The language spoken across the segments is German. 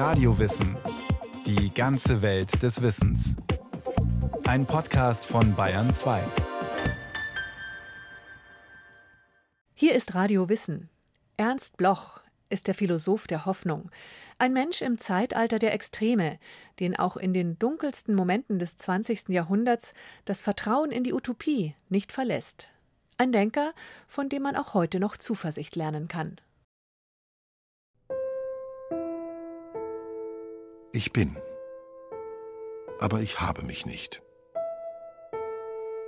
Radiowissen. Die ganze Welt des Wissens. Ein Podcast von Bayern 2. Hier ist Radio Wissen. Ernst Bloch ist der Philosoph der Hoffnung. Ein Mensch im Zeitalter der Extreme, den auch in den dunkelsten Momenten des 20. Jahrhunderts das Vertrauen in die Utopie nicht verlässt. Ein Denker, von dem man auch heute noch Zuversicht lernen kann. Ich bin. Aber ich habe mich nicht.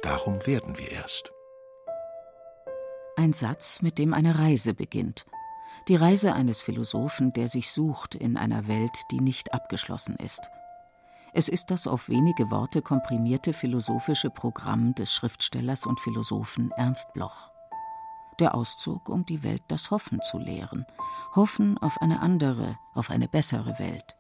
Darum werden wir erst. Ein Satz, mit dem eine Reise beginnt. Die Reise eines Philosophen, der sich sucht in einer Welt, die nicht abgeschlossen ist. Es ist das auf wenige Worte komprimierte philosophische Programm des Schriftstellers und Philosophen Ernst Bloch. Der Auszug, um die Welt das Hoffen zu lehren. Hoffen auf eine andere, auf eine bessere Welt.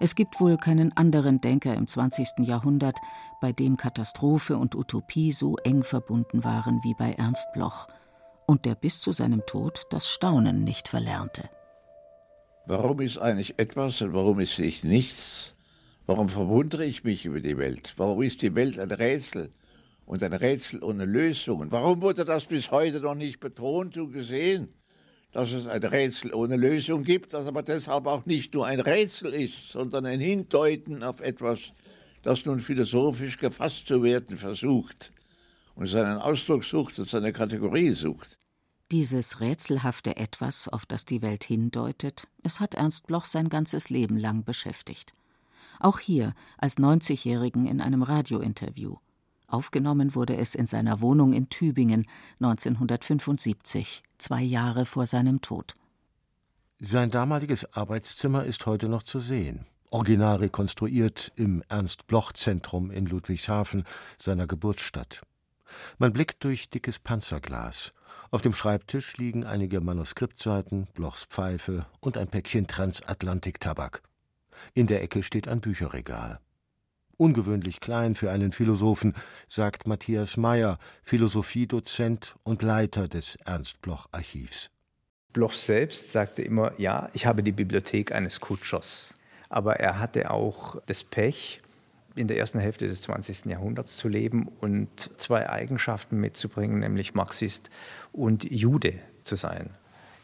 Es gibt wohl keinen anderen Denker im 20. Jahrhundert, bei dem Katastrophe und Utopie so eng verbunden waren wie bei Ernst Bloch und der bis zu seinem Tod das Staunen nicht verlernte. Warum ist eigentlich etwas und warum ist nicht nichts? Warum verwundere ich mich über die Welt? Warum ist die Welt ein Rätsel und ein Rätsel ohne Lösung? Und warum wurde das bis heute noch nicht betont und gesehen, dass es ein Rätsel ohne Lösung gibt, das aber deshalb auch nicht nur ein Rätsel ist, sondern ein Hindeuten auf etwas, das nun philosophisch gefasst zu werden versucht und seinen Ausdruck sucht und seine Kategorie sucht. Dieses rätselhafte Etwas, auf das die Welt hindeutet, es hat Ernst Bloch sein ganzes Leben lang beschäftigt. Auch hier als 90-Jährigen in einem Radiointerview. Aufgenommen wurde es in seiner Wohnung in Tübingen 1975, zwei Jahre vor seinem Tod. Sein damaliges Arbeitszimmer ist heute noch zu sehen. Original rekonstruiert im Ernst-Bloch-Zentrum in Ludwigshafen, seiner Geburtsstadt. Man blickt durch dickes Panzerglas. Auf dem Schreibtisch liegen einige Manuskriptseiten, Blochs Pfeife und ein Päckchen Transatlantik-Tabak. In der Ecke steht ein Bücherregal. Ungewöhnlich klein für einen Philosophen, sagt Matthias Meyer, Philosophiedozent und Leiter des Ernst Bloch Archivs. Bloch selbst sagte immer, ja, ich habe die Bibliothek eines Kutschers. Aber er hatte auch das Pech, in der ersten Hälfte des 20. Jahrhunderts zu leben und zwei Eigenschaften mitzubringen, nämlich Marxist und Jude zu sein.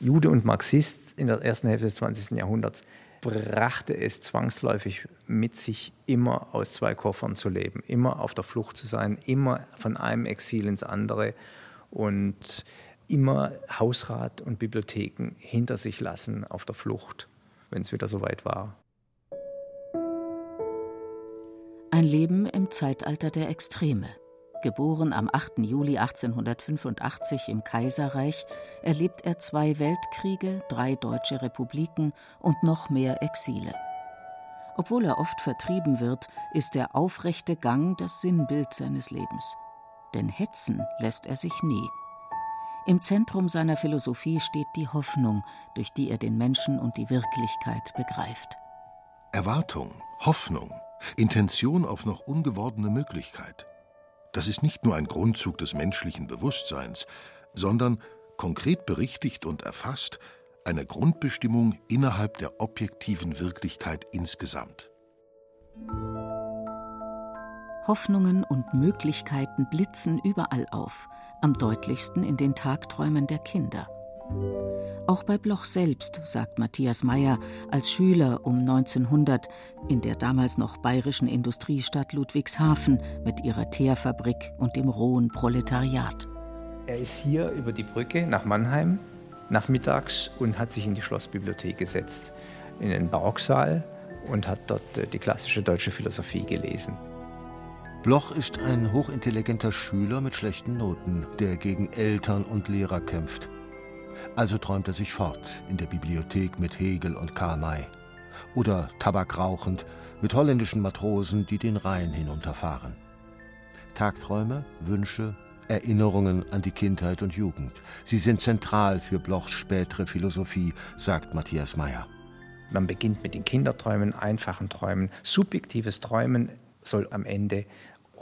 Jude und Marxist in der ersten Hälfte des 20. Jahrhunderts brachte es zwangsläufig mit sich, immer aus zwei Koffern zu leben, immer auf der Flucht zu sein, immer von einem Exil ins andere und immer Hausrat und Bibliotheken hinter sich lassen auf der Flucht, wenn es wieder soweit war. Ein Leben im Zeitalter der Extreme. Geboren am 8. Juli 1885 im Kaiserreich, erlebt er zwei Weltkriege, drei deutsche Republiken und noch mehr Exile. Obwohl er oft vertrieben wird, ist der aufrechte Gang das Sinnbild seines Lebens. Denn hetzen lässt er sich nie. Im Zentrum seiner Philosophie steht die Hoffnung, durch die er den Menschen und die Wirklichkeit begreift. Erwartung, Hoffnung, Intention auf noch ungewordene Möglichkeit. Das ist nicht nur ein Grundzug des menschlichen Bewusstseins, sondern, konkret berichtigt und erfasst, eine Grundbestimmung innerhalb der objektiven Wirklichkeit insgesamt. Hoffnungen und Möglichkeiten blitzen überall auf, am deutlichsten in den Tagträumen der Kinder. Auch bei Bloch selbst, sagt Matthias Meyer, als Schüler um 1900 in der damals noch bayerischen Industriestadt Ludwigshafen mit ihrer Teerfabrik und dem rohen Proletariat. Er ist hier über die Brücke nach Mannheim nachmittags und hat sich in die Schlossbibliothek gesetzt, in den Barocksaal und hat dort äh, die klassische deutsche Philosophie gelesen. Bloch ist ein hochintelligenter Schüler mit schlechten Noten, der gegen Eltern und Lehrer kämpft. Also träumt er sich fort in der Bibliothek mit Hegel und Karl May. Oder tabakrauchend mit holländischen Matrosen, die den Rhein hinunterfahren. Tagträume, Wünsche, Erinnerungen an die Kindheit und Jugend. Sie sind zentral für Blochs spätere Philosophie, sagt Matthias Meyer. Man beginnt mit den Kinderträumen, einfachen Träumen. Subjektives Träumen soll am Ende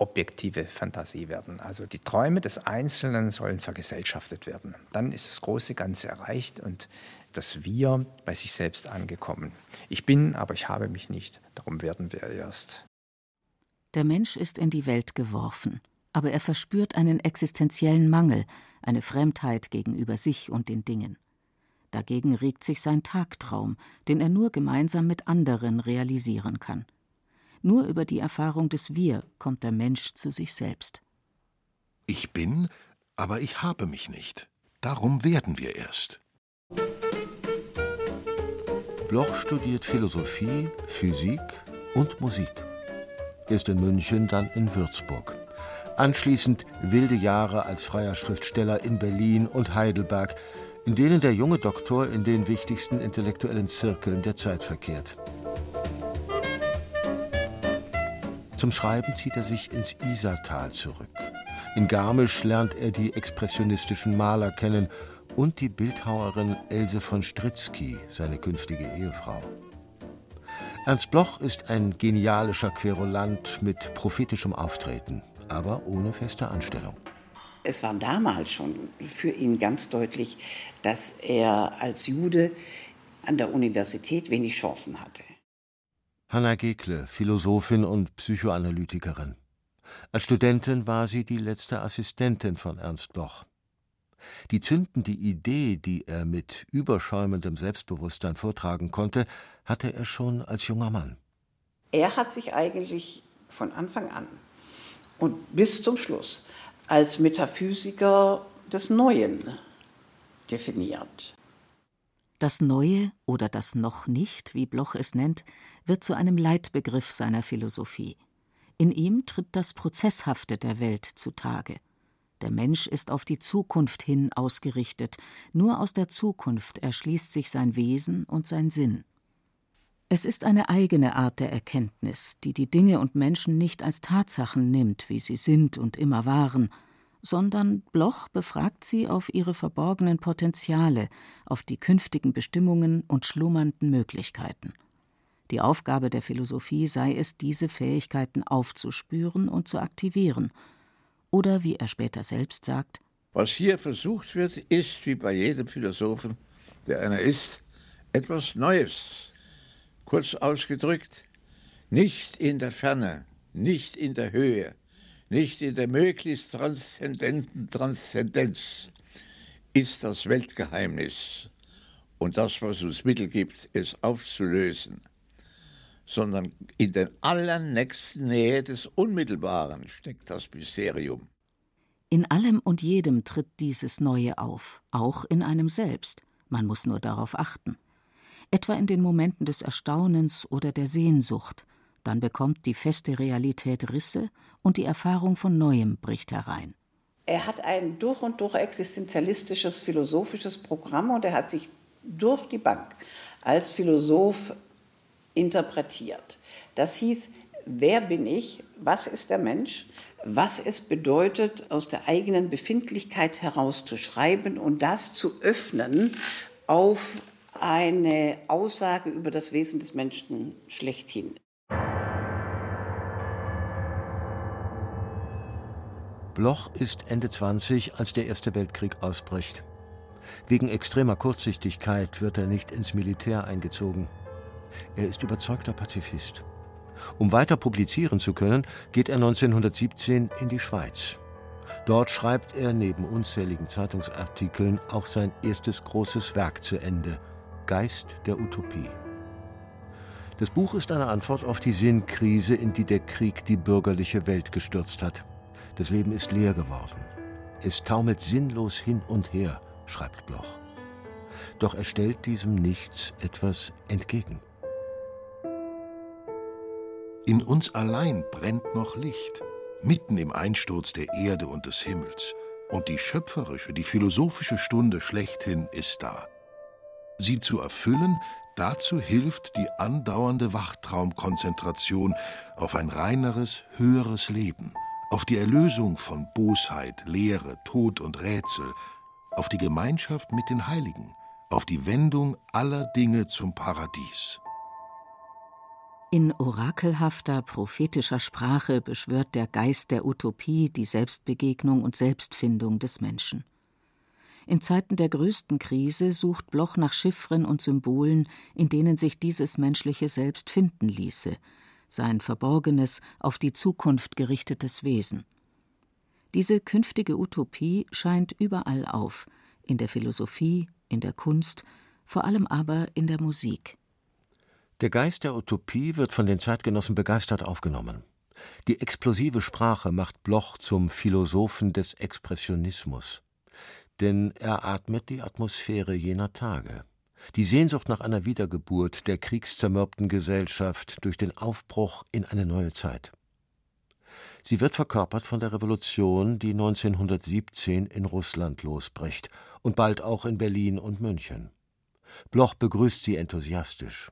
objektive Fantasie werden. Also die Träume des Einzelnen sollen vergesellschaftet werden. Dann ist das große Ganze erreicht und das Wir bei sich selbst angekommen. Ich bin, aber ich habe mich nicht. Darum werden wir erst. Der Mensch ist in die Welt geworfen, aber er verspürt einen existenziellen Mangel, eine Fremdheit gegenüber sich und den Dingen. Dagegen regt sich sein Tagtraum, den er nur gemeinsam mit anderen realisieren kann. Nur über die Erfahrung des Wir kommt der Mensch zu sich selbst. Ich bin, aber ich habe mich nicht. Darum werden wir erst. Bloch studiert Philosophie, Physik und Musik. Erst in München, dann in Würzburg. Anschließend wilde Jahre als freier Schriftsteller in Berlin und Heidelberg, in denen der junge Doktor in den wichtigsten intellektuellen Zirkeln der Zeit verkehrt. Zum Schreiben zieht er sich ins Isartal zurück. In Garmisch lernt er die expressionistischen Maler kennen und die Bildhauerin Else von Stritzky, seine künftige Ehefrau. Ernst Bloch ist ein genialischer Querulant mit prophetischem Auftreten, aber ohne feste Anstellung. Es war damals schon für ihn ganz deutlich, dass er als Jude an der Universität wenig Chancen hatte. Hanna Gekle, Philosophin und Psychoanalytikerin. Als Studentin war sie die letzte Assistentin von Ernst Bloch. Die zündende Idee, die er mit überschäumendem Selbstbewusstsein vortragen konnte, hatte er schon als junger Mann. Er hat sich eigentlich von Anfang an und bis zum Schluss als Metaphysiker des Neuen definiert. Das Neue oder das Noch nicht, wie Bloch es nennt, wird zu einem Leitbegriff seiner Philosophie. In ihm tritt das Prozesshafte der Welt zutage. Der Mensch ist auf die Zukunft hin ausgerichtet, nur aus der Zukunft erschließt sich sein Wesen und sein Sinn. Es ist eine eigene Art der Erkenntnis, die die Dinge und Menschen nicht als Tatsachen nimmt, wie sie sind und immer waren, sondern Bloch befragt sie auf ihre verborgenen Potenziale, auf die künftigen Bestimmungen und schlummernden Möglichkeiten. Die Aufgabe der Philosophie sei es, diese Fähigkeiten aufzuspüren und zu aktivieren. Oder wie er später selbst sagt, was hier versucht wird, ist, wie bei jedem Philosophen, der einer ist, etwas Neues. Kurz ausgedrückt, nicht in der Ferne, nicht in der Höhe, nicht in der möglichst transzendenten Transzendenz ist das Weltgeheimnis und das, was uns Mittel gibt, es aufzulösen, sondern in der allernächsten Nähe des Unmittelbaren steckt das Mysterium. In allem und jedem tritt dieses Neue auf, auch in einem selbst. Man muss nur darauf achten. Etwa in den Momenten des Erstaunens oder der Sehnsucht, dann bekommt die feste Realität Risse und die Erfahrung von Neuem bricht herein. Er hat ein durch und durch existenzialistisches, philosophisches Programm und er hat sich durch die Bank als Philosoph interpretiert. Das hieß, wer bin ich, was ist der Mensch, was es bedeutet, aus der eigenen Befindlichkeit heraus zu schreiben und das zu öffnen auf eine Aussage über das Wesen des Menschen schlechthin. Bloch ist Ende 20, als der Erste Weltkrieg ausbricht. Wegen extremer Kurzsichtigkeit wird er nicht ins Militär eingezogen. Er ist überzeugter Pazifist. Um weiter publizieren zu können, geht er 1917 in die Schweiz. Dort schreibt er neben unzähligen Zeitungsartikeln auch sein erstes großes Werk zu Ende, Geist der Utopie. Das Buch ist eine Antwort auf die Sinnkrise, in die der Krieg die bürgerliche Welt gestürzt hat. Das Leben ist leer geworden. Es taumelt sinnlos hin und her, schreibt Bloch. Doch er stellt diesem Nichts etwas entgegen. In uns allein brennt noch Licht, mitten im Einsturz der Erde und des Himmels. Und die schöpferische, die philosophische Stunde schlechthin ist da. Sie zu erfüllen, dazu hilft die andauernde Wachtraumkonzentration auf ein reineres, höheres Leben – auf die Erlösung von Bosheit, Leere, Tod und Rätsel, auf die Gemeinschaft mit den Heiligen, auf die Wendung aller Dinge zum Paradies. In orakelhafter, prophetischer Sprache beschwört der Geist der Utopie die Selbstbegegnung und Selbstfindung des Menschen. In Zeiten der größten Krise sucht Bloch nach Chiffren und Symbolen, in denen sich dieses menschliche Selbst finden ließe, sein verborgenes, auf die Zukunft gerichtetes Wesen. Diese künftige Utopie scheint überall auf, in der Philosophie, in der Kunst, vor allem aber in der Musik. Der Geist der Utopie wird von den Zeitgenossen begeistert aufgenommen. Die explosive Sprache macht Bloch zum Philosophen des Expressionismus. Denn er atmet die Atmosphäre jener Tage. Die Sehnsucht nach einer Wiedergeburt der kriegszermürbten Gesellschaft durch den Aufbruch in eine neue Zeit. Sie wird verkörpert von der Revolution, die 1917 in Russland losbricht und bald auch in Berlin und München. Bloch begrüßt sie enthusiastisch.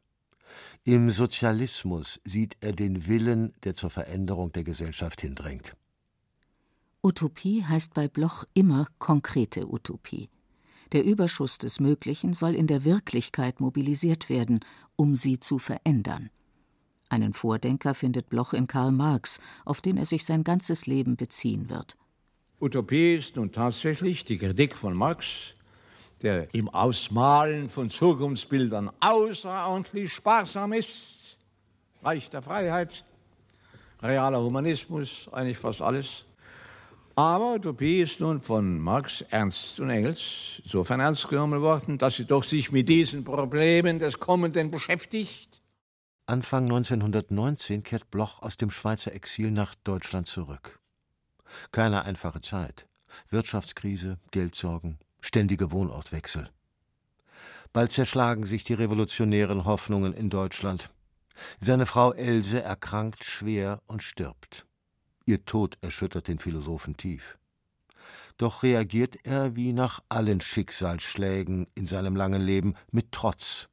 Im Sozialismus sieht er den Willen, der zur Veränderung der Gesellschaft hindrängt. Utopie heißt bei Bloch immer konkrete Utopie. Der Überschuss des Möglichen soll in der Wirklichkeit mobilisiert werden, um sie zu verändern. Einen Vordenker findet Bloch in Karl Marx, auf den er sich sein ganzes Leben beziehen wird. Utopie ist nun tatsächlich die Kritik von Marx der im Ausmalen von Zukunftsbildern außerordentlich sparsam ist. Reich der Freiheit, realer Humanismus, eigentlich fast alles. Aber Utopie ist nun von Marx, Ernst und Engels insofern ernst genommen worden, dass sie doch sich mit diesen Problemen des Kommenden beschäftigt. Anfang 1919 kehrt Bloch aus dem Schweizer Exil nach Deutschland zurück. Keine einfache Zeit. Wirtschaftskrise, Geldsorgen, ständige Wohnortwechsel. Bald zerschlagen sich die revolutionären Hoffnungen in Deutschland. Seine Frau Else erkrankt schwer und stirbt. Ihr Tod erschüttert den Philosophen tief. Doch reagiert er wie nach allen Schicksalsschlägen in seinem langen Leben mit Trotz.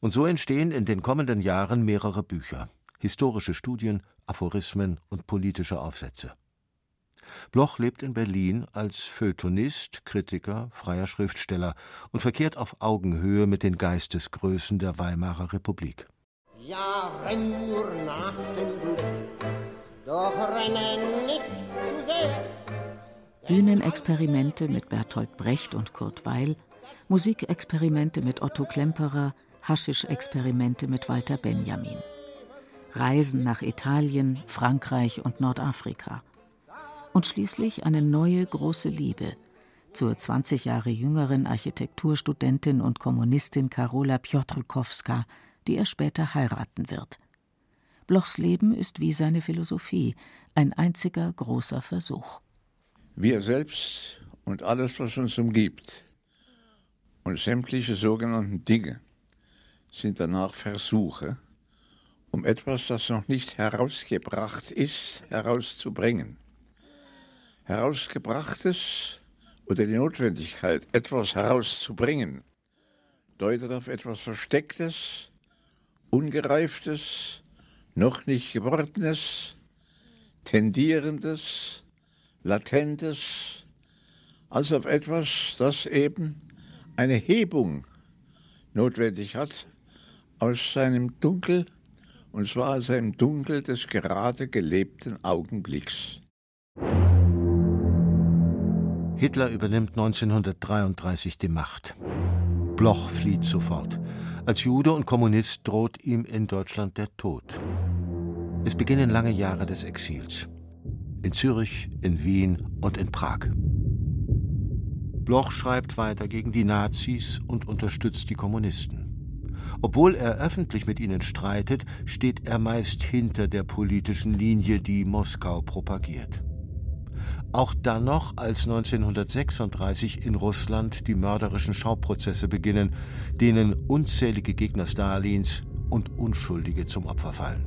Und so entstehen in den kommenden Jahren mehrere Bücher, historische Studien, Aphorismen und politische Aufsätze. Bloch lebt in Berlin als Feuilletonist, Kritiker, freier Schriftsteller und verkehrt auf Augenhöhe mit den Geistesgrößen der Weimarer Republik. Ja, renn nur nach dem Glück, doch renne nicht zu sehr. Bühnenexperimente mit Bertolt Brecht und Kurt Weil, Musikexperimente mit Otto Klemperer, Haschisch-Experimente mit Walter Benjamin. Reisen nach Italien, Frankreich und Nordafrika und schließlich eine neue große Liebe zur 20 Jahre jüngeren Architekturstudentin und Kommunistin Karola Piotrkowska, die er später heiraten wird. Blochs Leben ist wie seine Philosophie, ein einziger großer Versuch. Wir selbst und alles, was uns umgibt und sämtliche sogenannten Dinge sind danach Versuche, um etwas, das noch nicht herausgebracht ist, herauszubringen. Herausgebrachtes oder die Notwendigkeit, etwas herauszubringen, deutet auf etwas Verstecktes, Ungereiftes, noch nicht Gewordenes, Tendierendes, Latentes, als auf etwas, das eben eine Hebung notwendig hat aus seinem Dunkel, und zwar aus einem Dunkel des gerade gelebten Augenblicks. Hitler übernimmt 1933 die Macht. Bloch flieht sofort. Als Jude und Kommunist droht ihm in Deutschland der Tod. Es beginnen lange Jahre des Exils. In Zürich, in Wien und in Prag. Bloch schreibt weiter gegen die Nazis und unterstützt die Kommunisten. Obwohl er öffentlich mit ihnen streitet, steht er meist hinter der politischen Linie, die Moskau propagiert. Auch dann noch, als 1936 in Russland die mörderischen Schauprozesse beginnen, denen unzählige Gegner Stalins und Unschuldige zum Opfer fallen.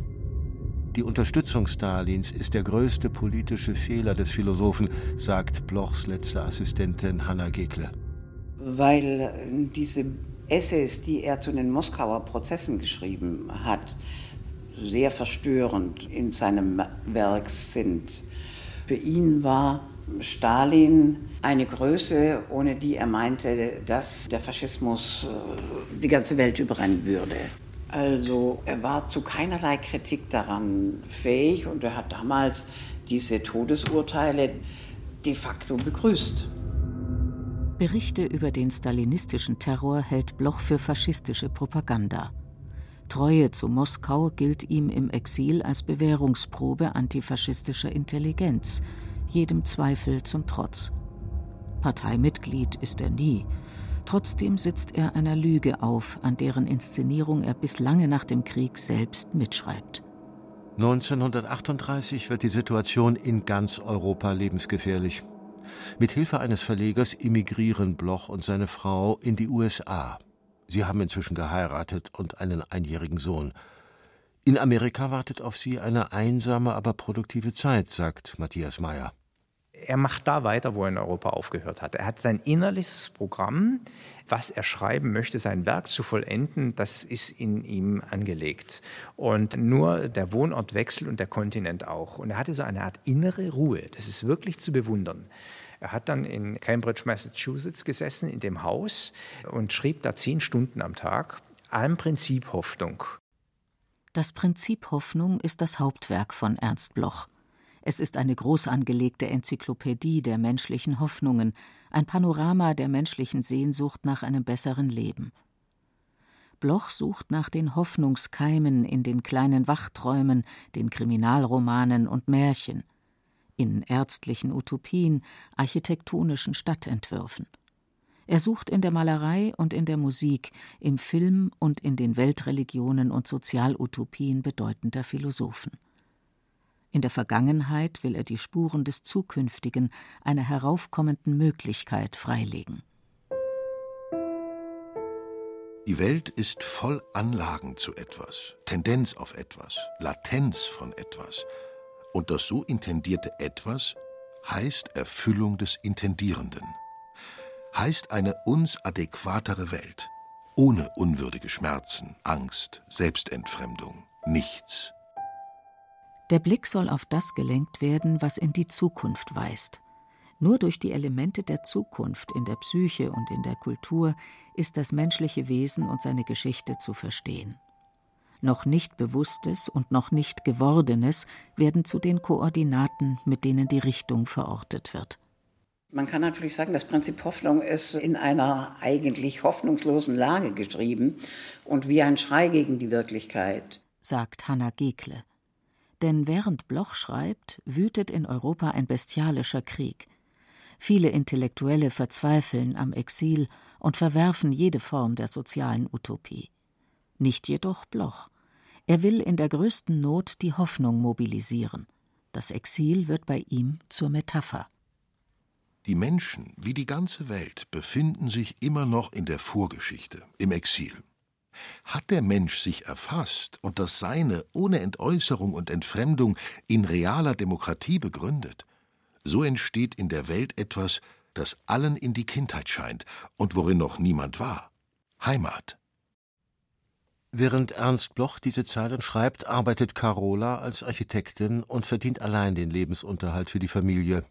Die Unterstützung Stalins ist der größte politische Fehler des Philosophen, sagt Blochs letzte Assistentin Hanna Gekle. Weil diese Essays, die er zu den Moskauer Prozessen geschrieben hat, sehr verstörend in seinem Werk sind. Für ihn war Stalin eine Größe, ohne die er meinte, dass der Faschismus äh, die ganze Welt überrennen würde. Also er war zu keinerlei Kritik daran fähig und er hat damals diese Todesurteile de facto begrüßt. Berichte über den stalinistischen Terror hält Bloch für faschistische Propaganda. Treue zu Moskau gilt ihm im Exil als Bewährungsprobe antifaschistischer Intelligenz, jedem Zweifel zum Trotz. Parteimitglied ist er nie, trotzdem sitzt er einer Lüge auf, an deren Inszenierung er bis lange nach dem Krieg selbst mitschreibt. 1938 wird die Situation in ganz Europa lebensgefährlich. Mit Hilfe eines Verlegers emigrieren Bloch und seine Frau in die USA. Sie haben inzwischen geheiratet und einen einjährigen Sohn. In Amerika wartet auf sie eine einsame, aber produktive Zeit, sagt Matthias Meyer. Er macht da weiter, wo er in Europa aufgehört hat. Er hat sein innerliches Programm, was er schreiben möchte, sein Werk zu vollenden, das ist in ihm angelegt. Und nur der Wohnortwechsel und der Kontinent auch. Und er hatte so eine Art innere Ruhe. Das ist wirklich zu bewundern. Er hat dann in Cambridge, Massachusetts gesessen, in dem Haus und schrieb da zehn Stunden am Tag am Prinzip Hoffnung. Das Prinzip Hoffnung ist das Hauptwerk von Ernst Bloch. Es ist eine groß angelegte Enzyklopädie der menschlichen Hoffnungen, ein Panorama der menschlichen Sehnsucht nach einem besseren Leben. Bloch sucht nach den Hoffnungskeimen in den kleinen Wachträumen, den Kriminalromanen und Märchen in ärztlichen Utopien, architektonischen Stadtentwürfen. Er sucht in der Malerei und in der Musik, im Film und in den Weltreligionen und Sozialutopien bedeutender Philosophen. In der Vergangenheit will er die Spuren des Zukünftigen, einer heraufkommenden Möglichkeit freilegen. Die Welt ist voll Anlagen zu etwas, Tendenz auf etwas, Latenz von etwas, und das so intendierte Etwas heißt Erfüllung des Intendierenden, heißt eine uns adäquatere Welt, ohne unwürdige Schmerzen, Angst, Selbstentfremdung, nichts. Der Blick soll auf das gelenkt werden, was in die Zukunft weist. Nur durch die Elemente der Zukunft in der Psyche und in der Kultur ist das menschliche Wesen und seine Geschichte zu verstehen noch nicht Bewusstes und noch nicht Gewordenes werden zu den Koordinaten, mit denen die Richtung verortet wird. Man kann natürlich sagen, das Prinzip Hoffnung ist in einer eigentlich hoffnungslosen Lage geschrieben und wie ein Schrei gegen die Wirklichkeit, sagt Hanna Gekle. Denn während Bloch schreibt, wütet in Europa ein bestialischer Krieg. Viele Intellektuelle verzweifeln am Exil und verwerfen jede Form der sozialen Utopie nicht jedoch Bloch. Er will in der größten Not die Hoffnung mobilisieren. Das Exil wird bei ihm zur Metapher. Die Menschen, wie die ganze Welt, befinden sich immer noch in der Vorgeschichte, im Exil. Hat der Mensch sich erfasst und das Seine ohne Entäußerung und Entfremdung in realer Demokratie begründet, so entsteht in der Welt etwas, das allen in die Kindheit scheint und worin noch niemand war Heimat. Während Ernst Bloch diese Zeilen schreibt, arbeitet Carola als Architektin und verdient allein den Lebensunterhalt für die Familie.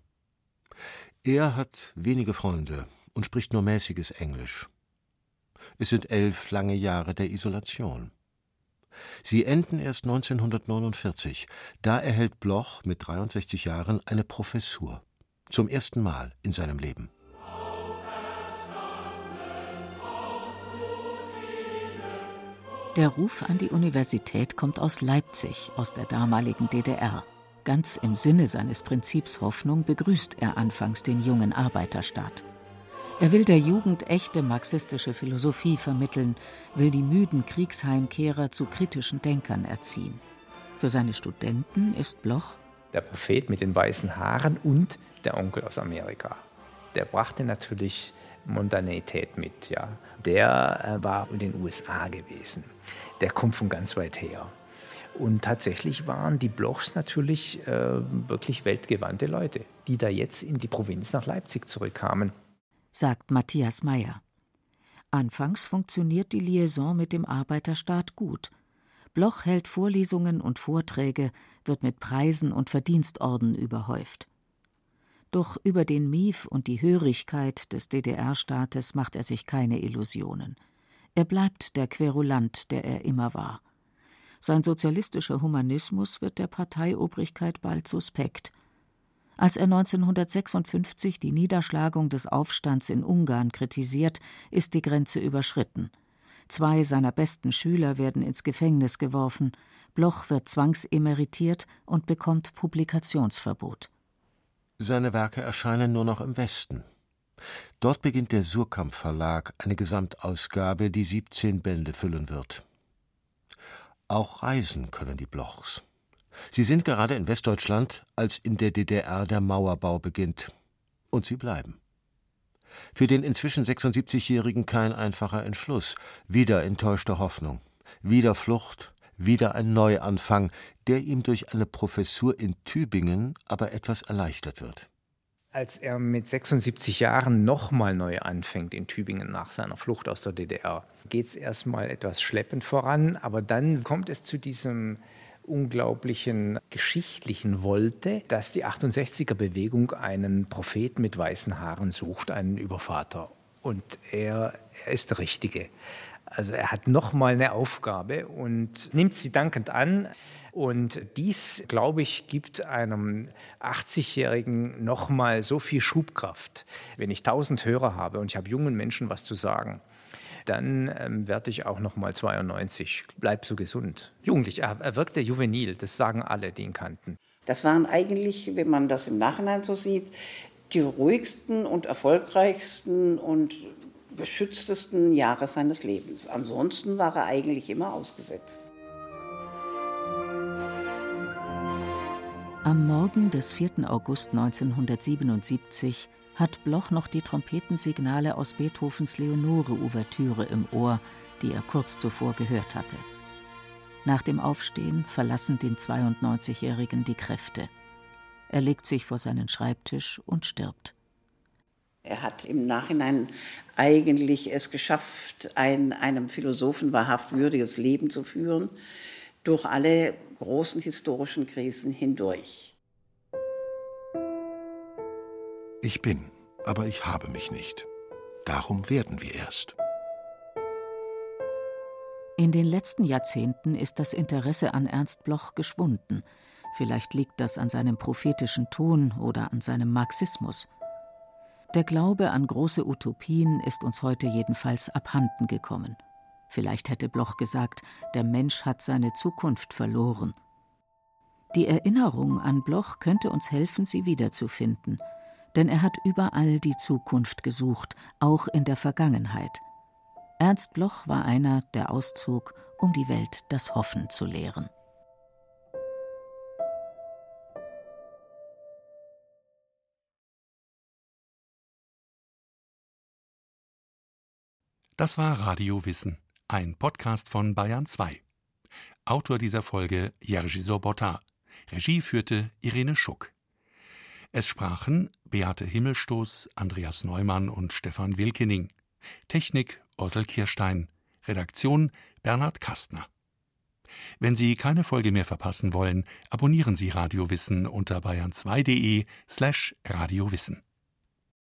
Er hat wenige Freunde und spricht nur mäßiges Englisch. Es sind elf lange Jahre der Isolation. Sie enden erst 1949. Da erhält Bloch mit 63 Jahren eine Professur. Zum ersten Mal in seinem Leben. Der Ruf an die Universität kommt aus Leipzig, aus der damaligen DDR. Ganz im Sinne seines Prinzips Hoffnung begrüßt er anfangs den jungen Arbeiterstaat. Er will der Jugend echte marxistische Philosophie vermitteln, will die müden Kriegsheimkehrer zu kritischen Denkern erziehen. Für seine Studenten ist Bloch der Prophet mit den weißen Haaren und der Onkel aus Amerika. Der brachte natürlich Mondanität mit. Ja. Der äh, war in den USA gewesen. Der kommt von ganz weit her. Und tatsächlich waren die Blochs natürlich äh, wirklich weltgewandte Leute, die da jetzt in die Provinz nach Leipzig zurückkamen. Sagt Matthias Meyer. Anfangs funktioniert die Liaison mit dem Arbeiterstaat gut. Bloch hält Vorlesungen und Vorträge, wird mit Preisen und Verdienstorden überhäuft. Doch über den Mief und die Hörigkeit des DDR-Staates macht er sich keine Illusionen. Er bleibt der Querulant, der er immer war. Sein sozialistischer Humanismus wird der Parteiobrigkeit bald suspekt. Als er 1956 die Niederschlagung des Aufstands in Ungarn kritisiert, ist die Grenze überschritten. Zwei seiner besten Schüler werden ins Gefängnis geworfen, Bloch wird zwangsemeritiert und bekommt Publikationsverbot. Seine Werke erscheinen nur noch im Westen. Dort beginnt der Surkamp Verlag eine Gesamtausgabe, die 17 Bände füllen wird. Auch reisen können die Blochs. Sie sind gerade in Westdeutschland, als in der DDR der Mauerbau beginnt. Und sie bleiben. Für den inzwischen 76-Jährigen kein einfacher Entschluss. Wieder enttäuschte Hoffnung. Wieder Flucht. Wieder ein Neuanfang, der ihm durch eine Professur in Tübingen aber etwas erleichtert wird. Als er mit 76 Jahren nochmal neu anfängt in Tübingen nach seiner Flucht aus der DDR, geht es erstmal etwas schleppend voran, aber dann kommt es zu diesem unglaublichen geschichtlichen Wolte, dass die 68er Bewegung einen Propheten mit weißen Haaren sucht, einen Übervater. Und er, er ist der Richtige. Also er hat nochmal eine Aufgabe und nimmt sie dankend an. Und dies, glaube ich, gibt einem 80-Jährigen nochmal so viel Schubkraft. Wenn ich 1000 Hörer habe und ich habe jungen Menschen was zu sagen, dann ähm, werde ich auch noch mal 92. Bleib so gesund. Jugendlich, er, er wirkte juvenil, das sagen alle, die ihn kannten. Das waren eigentlich, wenn man das im Nachhinein so sieht, die ruhigsten und erfolgreichsten und beschütztesten Jahre seines Lebens. Ansonsten war er eigentlich immer ausgesetzt. Am Morgen des 4. August 1977 hat Bloch noch die Trompetensignale aus Beethovens Leonore-Ouvertüre im Ohr, die er kurz zuvor gehört hatte. Nach dem Aufstehen verlassen den 92-Jährigen die Kräfte. Er legt sich vor seinen Schreibtisch und stirbt. Er hat im Nachhinein eigentlich es geschafft, ein, einem Philosophen wahrhaft würdiges Leben zu führen, durch alle großen historischen Krisen hindurch. Ich bin, aber ich habe mich nicht. Darum werden wir erst. In den letzten Jahrzehnten ist das Interesse an Ernst Bloch geschwunden. Vielleicht liegt das an seinem prophetischen Ton oder an seinem Marxismus. Der Glaube an große Utopien ist uns heute jedenfalls abhanden gekommen. Vielleicht hätte Bloch gesagt, der Mensch hat seine Zukunft verloren. Die Erinnerung an Bloch könnte uns helfen, sie wiederzufinden – denn er hat überall die Zukunft gesucht, auch in der Vergangenheit. Ernst Bloch war einer, der auszog, um die Welt das Hoffen zu lehren. Das war Radio Wissen, ein Podcast von Bayern 2. Autor dieser Folge Jerzy Sobotta. Regie führte Irene Schuck. Es sprachen Beate Himmelstoß, Andreas Neumann und Stefan Wilkening. Technik Ossel Kirstein. Redaktion Bernhard Kastner. Wenn Sie keine Folge mehr verpassen wollen, abonnieren Sie Radiowissen unter bayern2.de slash radiowissen.